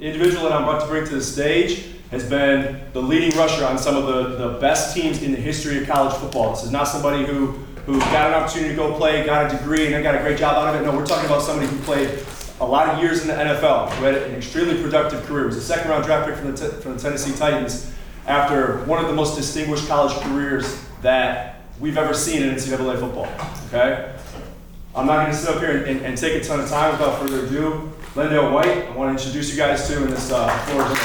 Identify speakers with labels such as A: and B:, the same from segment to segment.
A: The individual that I'm about to bring to the stage has been the leading rusher on some of the, the best teams in the history of college football. This is not somebody who, who got an opportunity to go play, got a degree, and then got a great job out of it. No, we're talking about somebody who played a lot of years in the NFL, who had an extremely productive career. Was a second round draft pick from the, t- from the Tennessee Titans after one of the most distinguished college careers that we've ever seen in NCAA football. Okay? I'm not going to sit up here and, and, and take a ton of time without further ado. LenDale White, I want to introduce you guys to in this uh, floor today.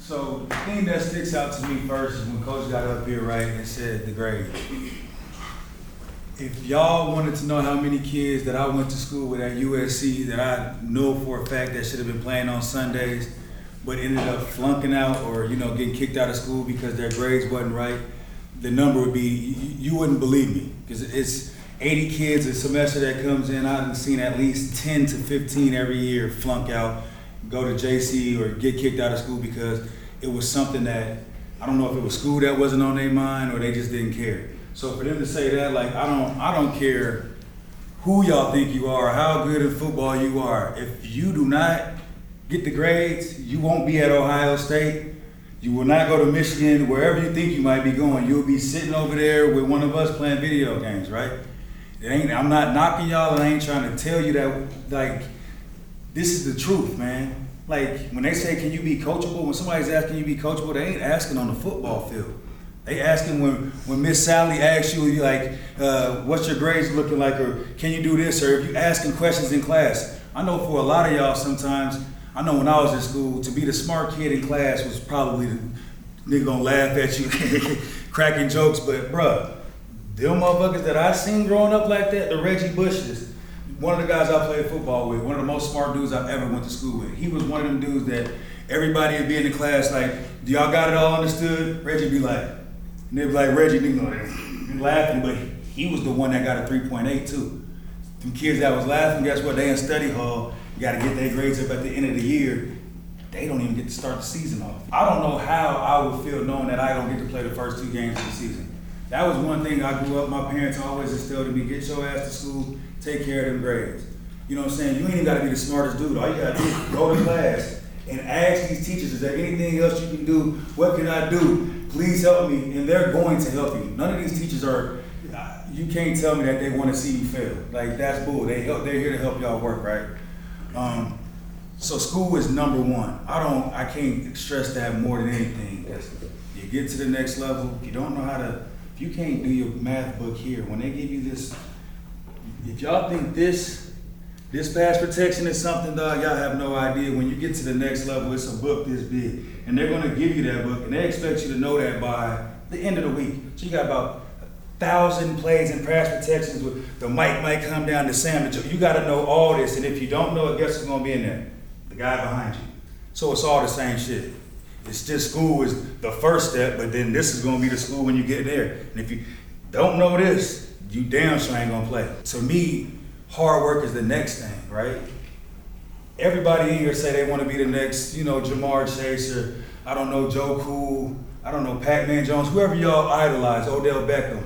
B: So the thing that sticks out to me first is when Coach got up here, right, and said the grade. If y'all wanted to know how many kids that I went to school with at USC that I know for a fact that should have been playing on Sundays, but ended up flunking out or you know getting kicked out of school because their grades wasn't right, the number would be you, you wouldn't believe me because it's 80 kids a semester that comes in. I've seen at least 10 to 15 every year flunk out, go to JC or get kicked out of school because it was something that I don't know if it was school that wasn't on their mind or they just didn't care. So for them to say that, like I don't, I don't care who y'all think you are, how good in football you are. If you do not get the grades, you won't be at Ohio State. You will not go to Michigan, wherever you think you might be going. You'll be sitting over there with one of us playing video games, right? It ain't. I'm not knocking y'all, and I ain't trying to tell you that. Like, this is the truth, man. Like when they say, "Can you be coachable?" When somebody's asking you be coachable, they ain't asking on the football field. They asking when when Miss Sally asks you, you like, uh, "What's your grades looking like?" or "Can you do this?" or if you asking questions in class. I know for a lot of y'all, sometimes I know when I was in school, to be the smart kid in class was probably the nigga gonna laugh at you, cracking jokes. But bruh, them motherfuckers that I seen growing up like that, the Reggie Bushes, one of the guys I played football with, one of the most smart dudes I've ever went to school with. He was one of them dudes that everybody would be in the class like, do y'all got it all understood? Reggie be like, and they be like, Reggie, nigga, laughing, but he was the one that got a 3.8 too. Them kids that was laughing, guess what? They in study hall, you gotta get their grades up at the end of the year. They don't even get to start the season off. I don't know how I would feel knowing that I don't get to play the first two games of the season. That was one thing I grew up, my parents always instilled in me, get your ass to school, take care of them grades. You know what I'm saying? You ain't even gotta be the smartest dude. All you gotta do is go to class and ask these teachers, is there anything else you can do? What can I do? Please help me. And they're going to help you. None of these teachers are, you can't tell me that they wanna see you fail. Like, that's bull. They help, they're here to help y'all work, right? Um, so school is number one. I don't, I can't stress that more than anything. You get to the next level, you don't know how to, if you can't do your math book here, when they give you this, if y'all think this, this pass protection is something, dog, y'all have no idea. When you get to the next level, it's a book this big. And they're gonna give you that book, and they expect you to know that by the end of the week. So you got about thousand plays and pass protections with the mic might come down to Sam. You gotta know all this, and if you don't know it, guess who's gonna be in there? The guy behind you. So it's all the same shit. It's just school is the first step, but then this is gonna be the school when you get there. And if you don't know this, you damn sure ain't gonna play. To me, hard work is the next thing, right? Everybody in here say they want to be the next, you know, Ja'Marr Chase or I don't know Joe Cool, I don't know Pac-Man Jones, whoever y'all idolize, Odell Beckham.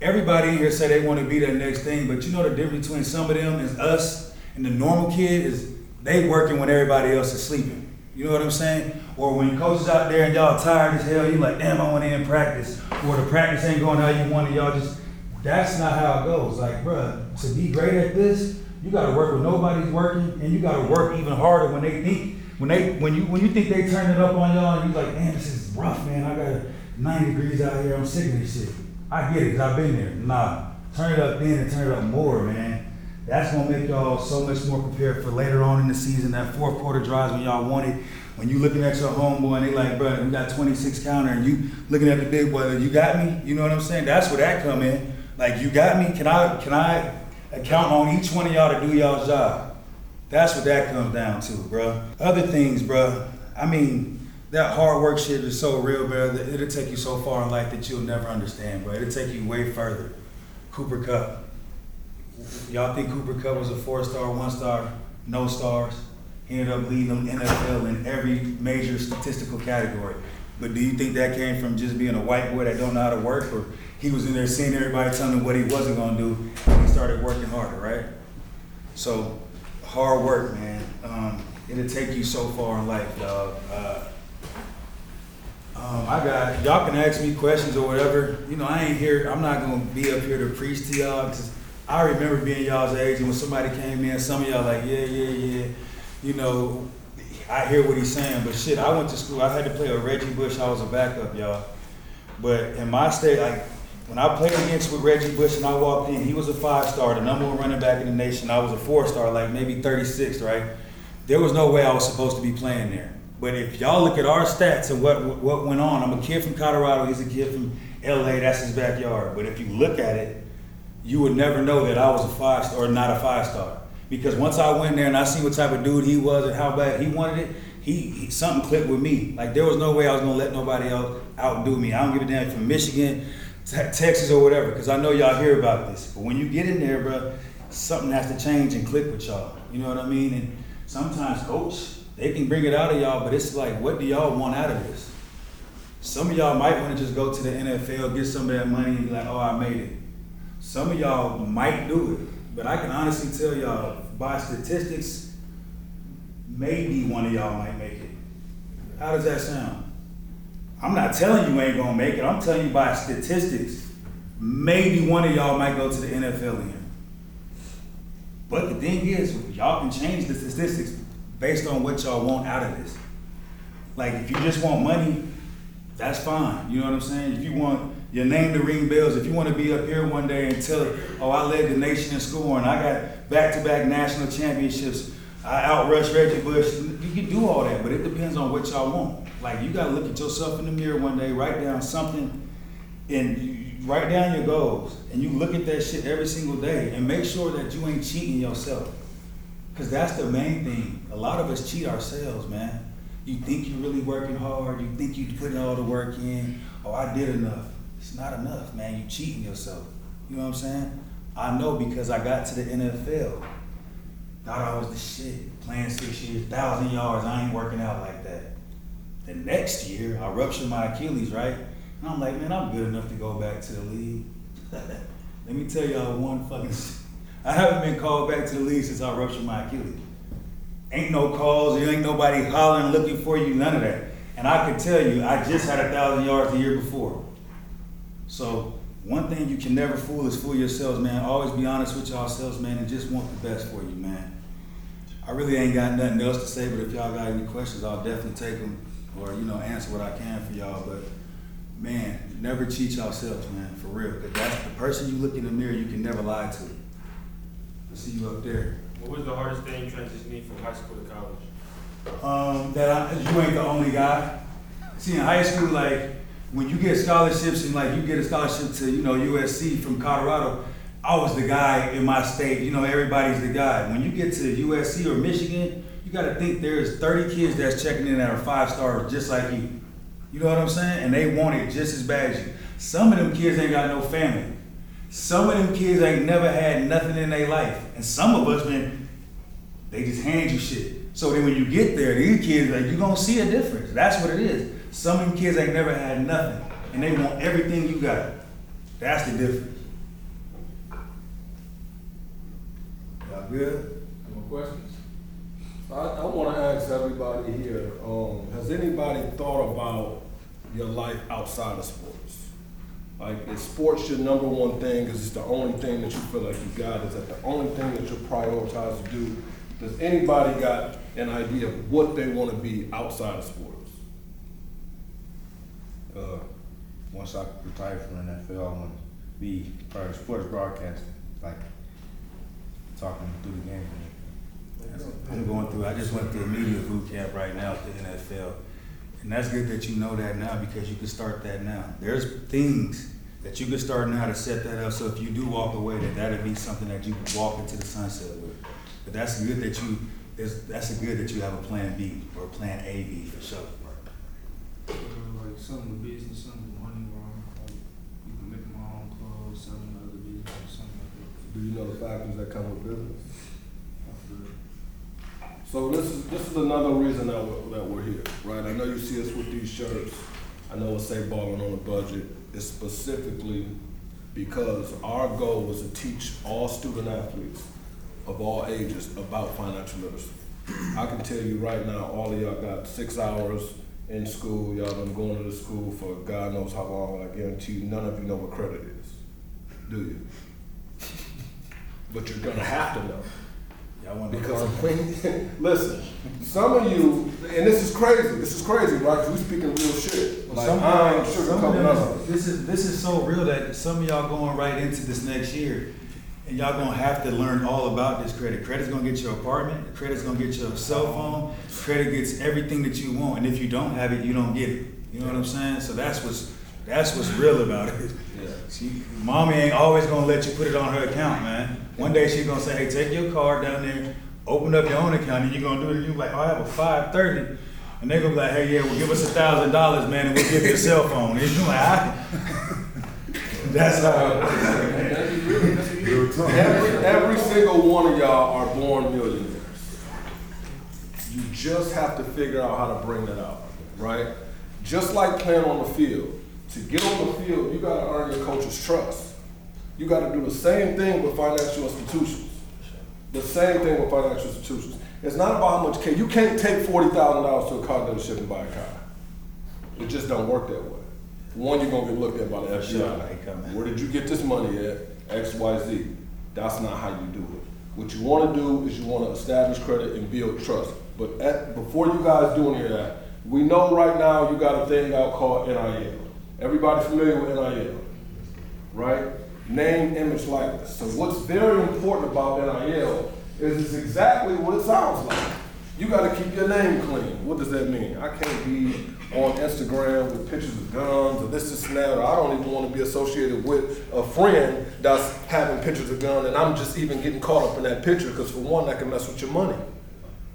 B: Everybody in here say they want to be that next thing, but you know the difference between some of them is us and the normal kid is they working when everybody else is sleeping. You know what I'm saying? Or when coaches out there and y'all tired as hell, you like, damn, I want to end practice. Or the practice ain't going how you want it, y'all just that's not how it goes. Like, bruh, to be great at this, you gotta work when nobody's working, and you gotta work even harder when they think when they when you when you think they turn it up on y'all, and you like, man, this is rough, man. I got 90 degrees out here. I'm sick of this shit. I get it, cause I've been there. Nah, turn it up then and turn it up more, man. That's gonna make y'all so much more prepared for later on in the season. That fourth quarter drives when y'all want it. When you looking at your homeboy and they like, bro, we got 26 counter, and you looking at the big boy, you got me. You know what I'm saying? That's where that come in. Like, you got me. Can I can I count on each one of y'all to do y'all's job? That's what that comes down to, bro. Other things, bro. I mean, that hard work shit is so real, bro. That it'll take you so far in life that you'll never understand, bro. It'll take you way further. Cooper Kupp. Y'all think Cooper Kupp was a four star, one star, no stars? He ended up leading the NFL in every major statistical category. But do you think that came from just being a white boy that don't know how to work, or he was in there seeing everybody telling him what he wasn't gonna do, and he started working harder, right? So, hard work, man. Um, it'll take you so far in life, dog. Uh, um, I got y'all can ask me questions or whatever. You know, I ain't here. I'm not gonna be up here to preach to y'all because I remember being y'all's age and when somebody came in, some of y'all like, yeah, yeah, yeah. You know, I hear what he's saying, but shit, I went to school. I had to play with Reggie Bush. I was a backup, y'all. But in my state, like when I played against with Reggie Bush and I walked in, he was a five star, the number one running back in the nation. I was a four star, like maybe 36, right? There was no way I was supposed to be playing there. But if y'all look at our stats and what what went on, I'm a kid from Colorado. He's a kid from LA. That's his backyard. But if you look at it, you would never know that I was a five star or not a five star. Because once I went there and I seen what type of dude he was and how bad he wanted it, he, he something clicked with me. Like there was no way I was gonna let nobody else outdo me. I don't give a damn from Michigan, te- Texas, or whatever. Because I know y'all hear about this. But when you get in there, bro, something has to change and click with y'all. You know what I mean? And sometimes, coach, they can bring it out of y'all, but it's like, what do y'all want out of this? Some of y'all might want to just go to the NFL, get some of that money, and be like, oh, I made it. Some of y'all might do it, but I can honestly tell y'all by statistics, maybe one of y'all might make it. How does that sound? I'm not telling you ain't gonna make it. I'm telling you by statistics, maybe one of y'all might go to the NFL. But the thing is, y'all can change the statistics based on what y'all want out of this. Like if you just want money, that's fine. You know what I'm saying? If you want your name to ring bells, if you want to be up here one day and tell it, oh, I led the nation in scoring, I got back-to-back national championships, I outrushed Reggie Bush. You can do all that, but it depends on what y'all want. Like you gotta look at yourself in the mirror one day, write down something, and you write down your goals, and you look at that shit every single day, and make sure that you ain't cheating yourself. Cause that's the main thing. A lot of us cheat ourselves, man. You think you're really working hard. You think you're putting all the work in. Oh, I did enough. It's not enough, man. You cheating yourself. You know what I'm saying? I know because I got to the NFL. Thought I was the shit. Playing six years, thousand yards. I ain't working out like that. The next year, I ruptured my Achilles, right? And I'm like, man, I'm good enough to go back to the league. Let me tell y'all one fucking. I haven't been called back to the league since I ruptured my Achilles. Ain't no calls, there ain't nobody hollering looking for you, none of that. And I can tell you, I just had a thousand yards the year before. So one thing you can never fool is fool yourselves, man. Always be honest with yourselves, man, and just want the best for you, man. I really ain't got nothing else to say, but if y'all got any questions, I'll definitely take them or you know answer what I can for y'all. But man, never cheat yourselves, man, for real. Cause that's the person you look in the mirror, you can never lie to. See you up there.
C: What was the hardest thing transitioning from high school to college?
B: um, that I, you ain't the only guy. See, in high school, like when you get scholarships and like you get a scholarship to you know USC from Colorado, I was the guy in my state. You know, everybody's the guy. When you get to USC or Michigan, you got to think there's 30 kids that's checking in that are five stars just like you. You know what I'm saying? And they want it just as bad as you. Some of them kids ain't got no family. Some of them kids ain't never had nothing in their life. And some of us, man, they just hand you shit. So then when you get there, these kids, like, you gonna see a difference. That's what it is. Some of them kids ain't never had nothing. And they want everything you got. That's the difference. Y'all good?
D: More questions? I, I wanna ask everybody here, um, has anybody thought about your life outside of sports? Like, is sports your number one thing, cause it's the only thing that you feel like you got, is that the only thing that you prioritize to do? Does anybody got an idea of what they wanna be outside of sports?
E: uh, once I retire from the NFL, I want to be part of sports broadcasting, like talking through the game.
B: I'm going through, I just went through a media boot camp right now at the NFL. And that's good that you know that now because you can start that now. There's things that you can start now to set that up. So if you do walk away, that that'll be something that you can walk into the sunset with. But that's good that you, that's, that's good that you have a plan B or a plan A B for sure.
F: Like some of the business, some of the money wrong, like um, you can make my own clothes, selling other business or something like that.
D: Do you know the factors that come with business? So this is, this is another reason that we're, that we're here, right? I know you see us with these shirts. I know it say balling on a budget, it's specifically because our goal was to teach all student athletes of all ages about financial literacy. I can tell you right now, all of y'all got six hours in school, y'all been going to the school for God knows how long, I guarantee you, none of you know what credit is, do you? But you're gonna have to know.
B: Y'all want to
D: Because when, listen, some of you, and this is crazy, this is crazy, right? 'Cause we speaking real shit. Like,
B: Some,
D: I ain't
B: some
D: sugarcoating
B: of
D: none
B: them,
D: of it.
B: this is this is so real that some of y'all going right into this next year, and y'all gonna have to learn all about this credit. Credit's gonna get your apartment. Credit's gonna get your cell phone. Credit gets everything that you want, and if you don't have it, you don't get it. You know what I'm saying? So that's what's that's what's real about it.
D: Yeah.
B: She, mommy ain't always gonna let you put it on her account, man. One day she's gonna say, "Hey, take your card down there, open up your own account, and you're gonna do it." And you're like, "Oh, I have a 530," and they're gonna be like, "Hey, yeah, well, give us a thousand dollars, man, and we'll give you a cell phone." And you're like, "I-" "That's how."
D: Every, every single one of y'all are born millionaires. You just have to figure out how to bring that out, right? Just like playing on the field. To get on the field, you gotta earn your coach's trust. You gotta do the same thing with financial institutions. The same thing with financial institutions. It's not about how much can you can't take forty thousand dollars to a car dealership and buy a car. It just don't work that way. One, you're gonna get looked at by the FBI. Where did you get this money at? X, Y, Z. That's not how you do it. What you wanna do is you wanna establish credit and build trust. But at, before you guys do any of that, we know right now you got a thing out called NIL. Everybody familiar with NIL? Right? Name, image, likeness. So what's very important about NIL is it's exactly what it sounds like. You gotta keep your name clean. What does that mean? I can't be on Instagram with pictures of guns or this, this, and that, or I don't even wanna be associated with a friend that's having pictures of guns and I'm just even getting caught up in that picture, because for one, that can mess with your money.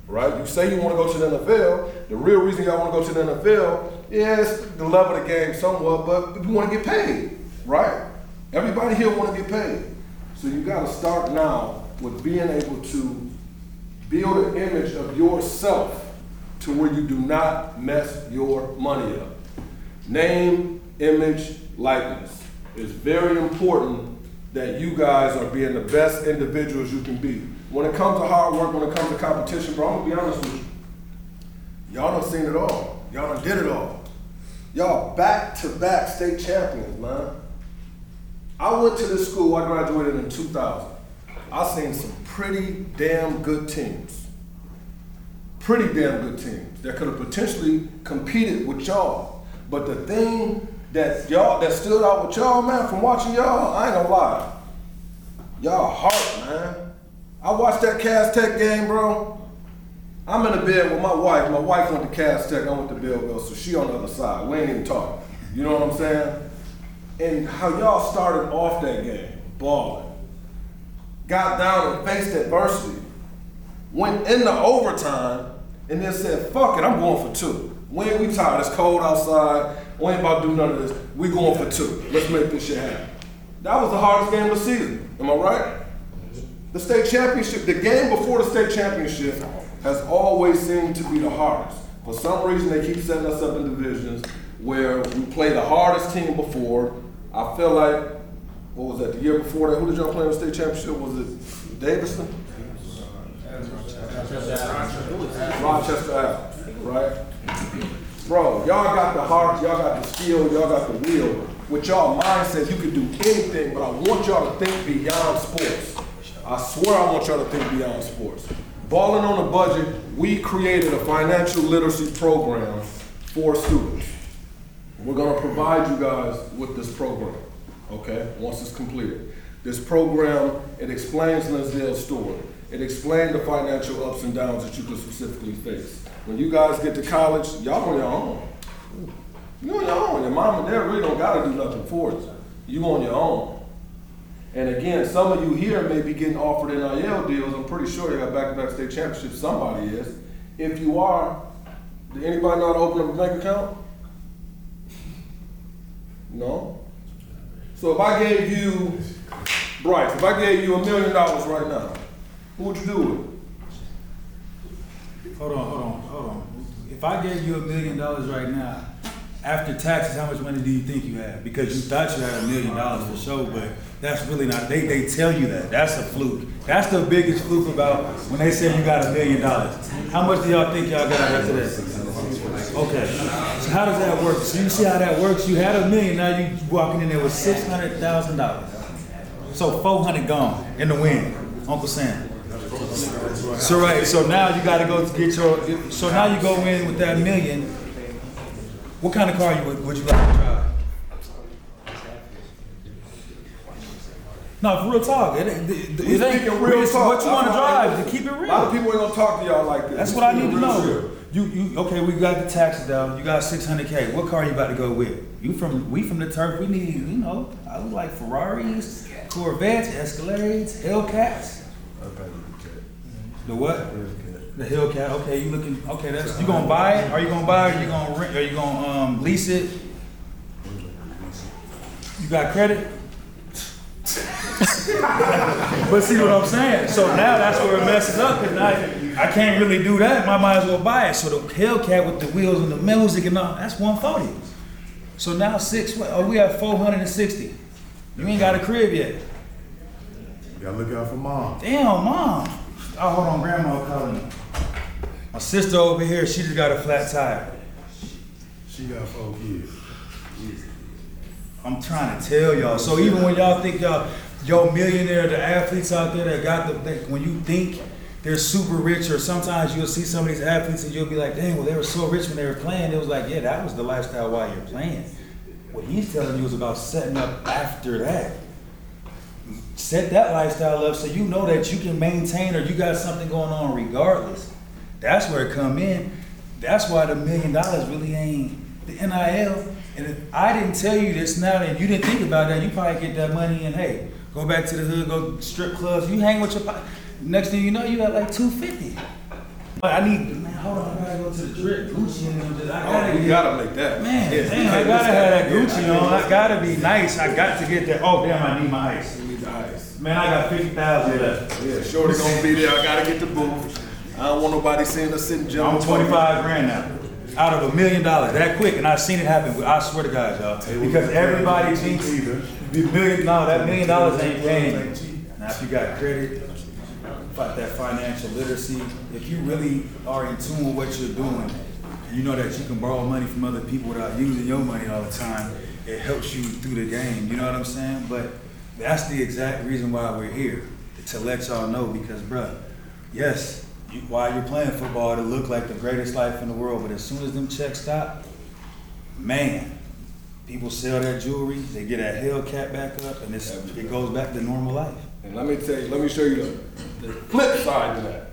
D: Right? You say you wanna go to the NFL, the real reason y'all wanna go to the NFL, yes, the love of the game somewhat, but you wanna get paid, right? Everybody here wanna get paid. So you gotta start now with being able to build an image of yourself to where you do not mess your money up. Name, image, likeness. It's very important that you guys are being the best individuals you can be. When it comes to hard work, when it comes to competition, bro, I'm gonna be honest with you. Y'all done seen it all. Y'all done did it all. Y'all back to back state champions, man. I went to this school, I graduated in 2000. I seen some pretty damn good teams. Pretty damn good teams that could have potentially competed with y'all. But the thing that y'all that stood out with y'all, man, from watching y'all, I ain't gonna lie. Y'all heart, man. I watched that Cass Tech game, bro. I'm in the bed with my wife. My wife went to Cass Tech, I went to Belleville, so she on the other side. We ain't even talking. You know what I'm saying? And how y'all started off that game, balling. Got down and faced adversity. Went into overtime and then said, fuck it, I'm going for two. We ain't we tired, it's cold outside. We ain't about to do none of this. We going for two. Let's make this shit happen. That was the hardest game of the season. Am I right? The state championship, the game before the state championship has always seemed to be the hardest. For some reason, they keep setting us up in divisions where we play the hardest team before. I feel like, what was that, the year before that? Who did y'all play in the state championship? Was it Davison? Rochester Ave, right? Bro, y'all got the heart, y'all got the skill, y'all got the will. With y'all mindset, you can do anything, but I want y'all to think beyond sports. I swear I want y'all to think beyond sports. Balling on a budget, we created a financial literacy program for students. We're gonna provide you guys with this program, okay, once it's completed. This program, it explains LenDale's story. It explains the financial ups and downs that you could specifically face. When you guys get to college, y'all on your own. You on your own. Your mom and dad really don't gotta do nothing for you. You on your own. And again, some of you here may be getting offered NIL deals. I'm pretty sure you got back-to-back state championships. Somebody is. If you are, did anybody to open up a bank account? No? So if I gave you, Bryce, if I gave you a million dollars right now, who would you do with it?
B: Hold on, hold on, hold on. If I gave you a million dollars right now, After taxes, how much money do you think you have? Because you thought you had a million dollars for sure, but that's really not. They they tell you that. That's a fluke. That's the biggest fluke about when they say you got a million dollars. How much do y'all think y'all got after that? Okay. How does that work? So you see how that works? You had a million, now you walking in there with six hundred thousand dollars. So four hundred gone in the wind, Uncle Sam. So right, so now you gotta go to get your, so now you go in with that million. What kind of car you would, would you like to drive? No, for real talk, it, it, it
D: We
B: it ain't
D: real talk.
B: What you wanna drive, to keep it real.
D: A lot of people ain't gonna talk to y'all like this.
B: That's
D: We
B: what I need to know. You, you, okay, we got the taxes down, you got six hundred K, what car you about to go with? You from, we from the turf, we need, you know, I would like Ferraris, Corvettes, Escalades, Hellcats. The what? The Hellcat, okay, you looking, okay, that's, you gonna buy it, are you gonna buy it, are you gonna rent, are you gonna, um, lease it? You got credit? But see what I'm saying? So now that's where it messes up, cause now I can't really do that, I might as well buy it, so the Hellcat with the wheels and the music and all, that's one forty. So now six, oh, we have four hundred and sixty. You ain't got a crib yet.
G: Gotta look out for mom.
B: Damn, mom. Oh, hold on, grandma calling me. My sister over here, she just got a flat tire.
G: She got four kids.
B: I'm trying to tell y'all. So even when y'all think y'all, yo, millionaire, the athletes out there that got the, when you think they're super rich, or sometimes you'll see some of these athletes and you'll be like, dang, well, they were so rich when they were playing. It was like, yeah, that was the lifestyle while you're playing. What he's telling you is about setting up after that. Set that lifestyle up so you know that you can maintain or you got something going on regardless. That's where it come in. That's why the million dollars really ain't the NIL. And if I didn't tell you this now and you didn't think about that, you probably get that money and hey, go back to the hood, go strip clubs. You hang with your po- next thing you know, you got like two fifty. But I need man, hold on, I gotta go to the drip Gucci and them. just- I gotta
D: Oh, you
B: get-
D: gotta make that.
B: Man,
D: Yeah,
B: damn, I
D: can't
B: gotta
D: miss
B: have that
D: Yeah,
B: Gucci on. I gotta be nice. I got to get that. Oh damn, I need my ice.
D: You need the ice.
B: Man, I got fifty thousand left.
D: Yeah, Shorty gonna be there. I gotta get the booth. I don't want nobody seeing us sitting.
B: I'm twenty five grand now. Out of a million dollars, that quick, and I've seen it happen. I swear to God, y'all, because everybody thinks the million. No, that million dollars ain't paying. Now, if you got credit, about that financial literacy, if you really are in tune with what you're doing, and you know that you can borrow money from other people without using your money all the time, it helps you through the game. You know what I'm saying? But that's the exact reason why we're here to let y'all know because, bruh, yes, you, while you're playing football, it'll look like the greatest life in the world, but as soon as them checks stop, man, people sell their jewelry, they get that Hellcat back up, and it's, it goes back to normal life.
D: And let me tell you, let me show you the, the flip side of that.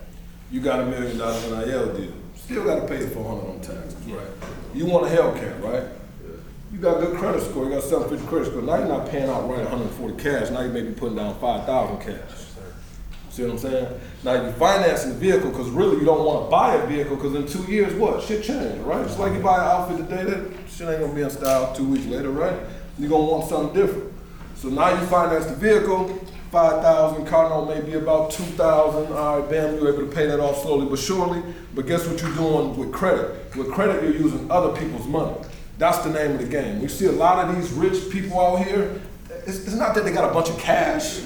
D: You got a million dollar NIL deal. Still gotta pay the four hundred on taxes, right? You want a Hellcat, right? You got a good credit score, you got seven fifty credit score. Now you're not paying out right hundred and forty cash, now you may be putting down five thousand cash. See what I'm saying? Now you're financing the vehicle, cause really you don't wanna buy a vehicle, cause in two years, what? Shit change, right? It's like you buy an outfit today, that shit ain't gonna be in style two weeks later, right? You're gonna want something different. So now you finance the vehicle, five thousand, car note maybe about two thousand, all right, bam, you're able to pay that off slowly but surely. But guess what you're doing with credit? With credit, you're using other people's money. That's the name of the game. We see a lot of these rich people out here, it's, it's not that they got a bunch of cash,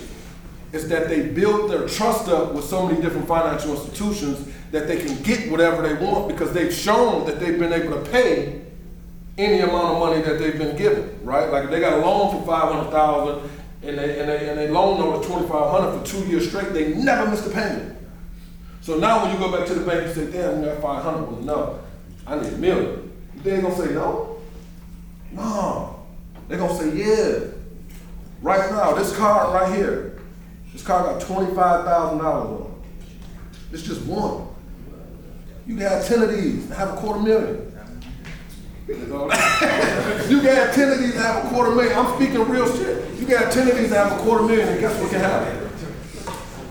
D: it's that they built their trust up with so many different financial institutions that they can get whatever they want because they've shown that they've been able to pay any amount of money that they've been given, right? Like if they got a loan for five hundred thousand and they and they and they loan over twenty five hundred for two years straight, they never missed a payment. So now when you go back to the bank and say, damn, we got five hundred, well no, I need a million. They ain't gonna say no. No. They're gonna say, yeah. Right now, this car right here, this car got twenty-five thousand dollars on it. It's just one. You have ten of these and have a quarter million. You have ten of these and have a quarter million. I'm speaking real shit. You have ten of these and have a quarter million, and guess what can happen?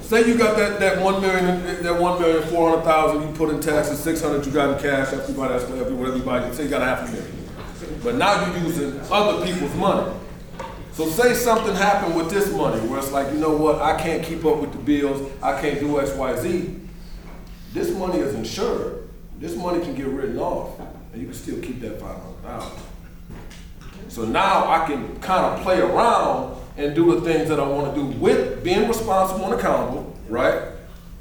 D: Say you got that, that one million, that one million, four hundred thousand, you put in taxes, six hundred you got in cash, everybody else, you buy, say you got a half a million. But now you're using other people's money. So say something happened with this money, where it's like, you know what, I can't keep up with the bills, I can't do X, Y, Z. This money is insured. This money can get written off, and you can still keep that five hundred thousand. So now I can kind of play around and do the things that I want to do with being responsible and accountable, right?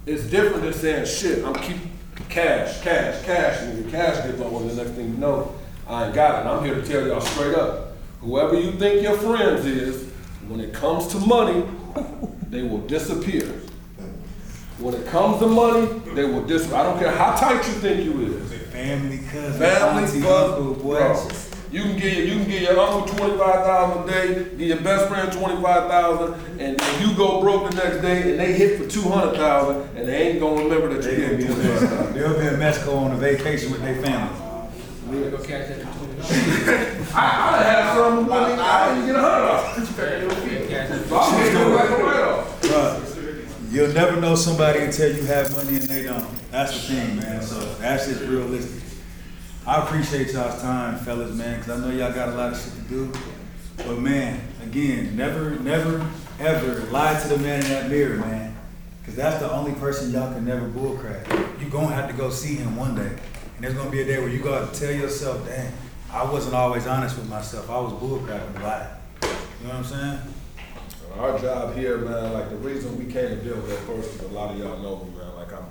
D: It's different than saying, shit, I'm keep cash, cash, cash, and your cash gets low, and the next thing you know, I ain't got it. And I'm here to tell y'all straight up, whoever you think your friends is, when it comes to money, they will disappear. When it comes to money, they will disappear. I don't care how tight you think you is.
B: Family, cousin,
D: Family,
B: auntie,
D: fuck,
B: uncle,
D: bro. You can give you can give your uncle twenty five thousand a day, give your best friend twenty five thousand, and if you go broke the next day and they hit for two hundred thousand, and they ain't gonna remember that you
B: They gonna
D: gave
B: be
D: them
B: in
D: twenty five thousand.
B: They'll be in Mexico on a vacation with their family.
F: Go catch that for twenty dollars.
D: I, I had some money, I didn't get a hundred.
B: Bruh, you'll never know somebody until you have money and they don't. That's the thing, man. So that's just realistic. I appreciate y'all's time, fellas, man, because I know y'all got a lot of shit to do. But man, again, never, never, ever lie to the man in that mirror, man. Because that's the only person y'all can never bullcrap. you gonna have to go see him one day. And there's gonna be a day where you gotta tell yourself, dang, I wasn't always honest with myself. I was bullcrapping a lot. You know what I'm saying?
D: Our job here, man, like the reason we came to Belleville first, is a lot of y'all know me, man, like I'm,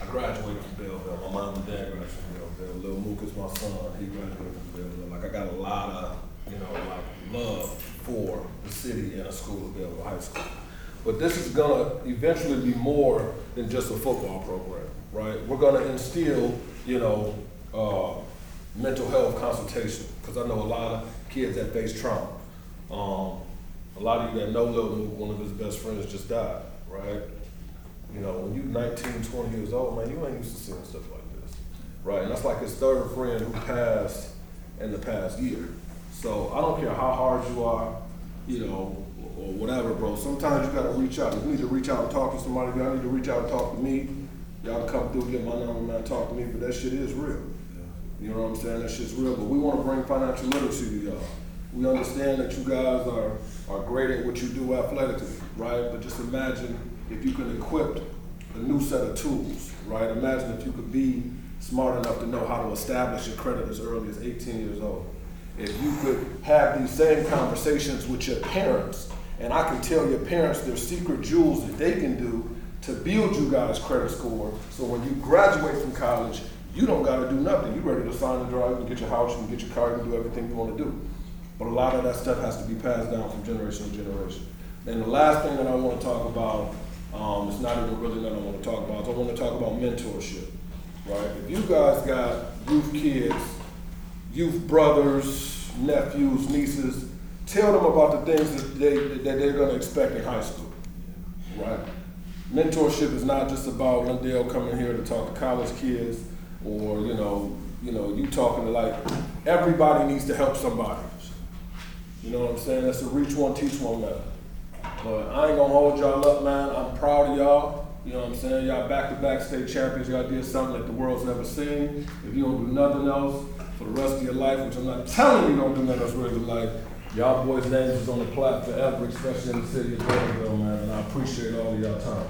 D: I graduated from Belleville, my mom and dad graduated from Belleville, Lil Mook is my son, he graduated from Belleville, like I got a lot of, you know, like love for the city and a school of Belleville High School. But this is gonna eventually be more than just a football program, right? We're gonna instill, you know, uh, mental health consultation, because I know a lot of kids that face trauma. Um, a lot of you that know Lil one of his best friends just died, right? You know, when you 19, 20 years old, man, you ain't used to seeing stuff like this, right? And that's like his third friend who passed in the past year. So I don't care how hard you are, you know, or whatever, bro. Sometimes you gotta reach out. You need to reach out and talk to somebody, y'all need to reach out and talk to me, y'all come through, get my number, man, talk to me, but that shit is real. You know what I'm saying? That shit's real, but we wanna bring financial literacy to y'all. We understand that you guys are, are great at what you do athletically, right? But just imagine if you could equip a new set of tools, right? Imagine if you could be smart enough to know how to establish your credit as early as eighteen years old. If you could have these same conversations with your parents, and I can tell your parents their secret jewels that they can do to build you guys' credit score, so when you graduate from college, you don't gotta do nothing. You ready to sign the drive, you can get your house, you can get your car, you can do everything you wanna do. But a lot of that stuff has to be passed down from generation to generation. And the last thing that I wanna talk about, um, it's not even really that I wanna talk about, is I wanna talk about mentorship, right? If you guys got youth kids, youth brothers, nephews, nieces, tell them about the things that they, that they're gonna expect in high school, right? Mentorship is not just about LenDale coming here to talk to college kids, or, you know, you know, you talking to like, everybody needs to help somebody. You know what I'm saying? That's a reach one, teach one method. But I ain't gonna hold y'all up, man. I'm proud of y'all. You know what I'm saying? Y'all back-to-back state champions. Y'all did something that the world's never seen. If you don't do nothing else for the rest of your life, which I'm not telling you don't do nothing else for the rest of your life, y'all boys' names is on the plaque forever, especially in the city of Belleville, man. And I appreciate all of y'all time.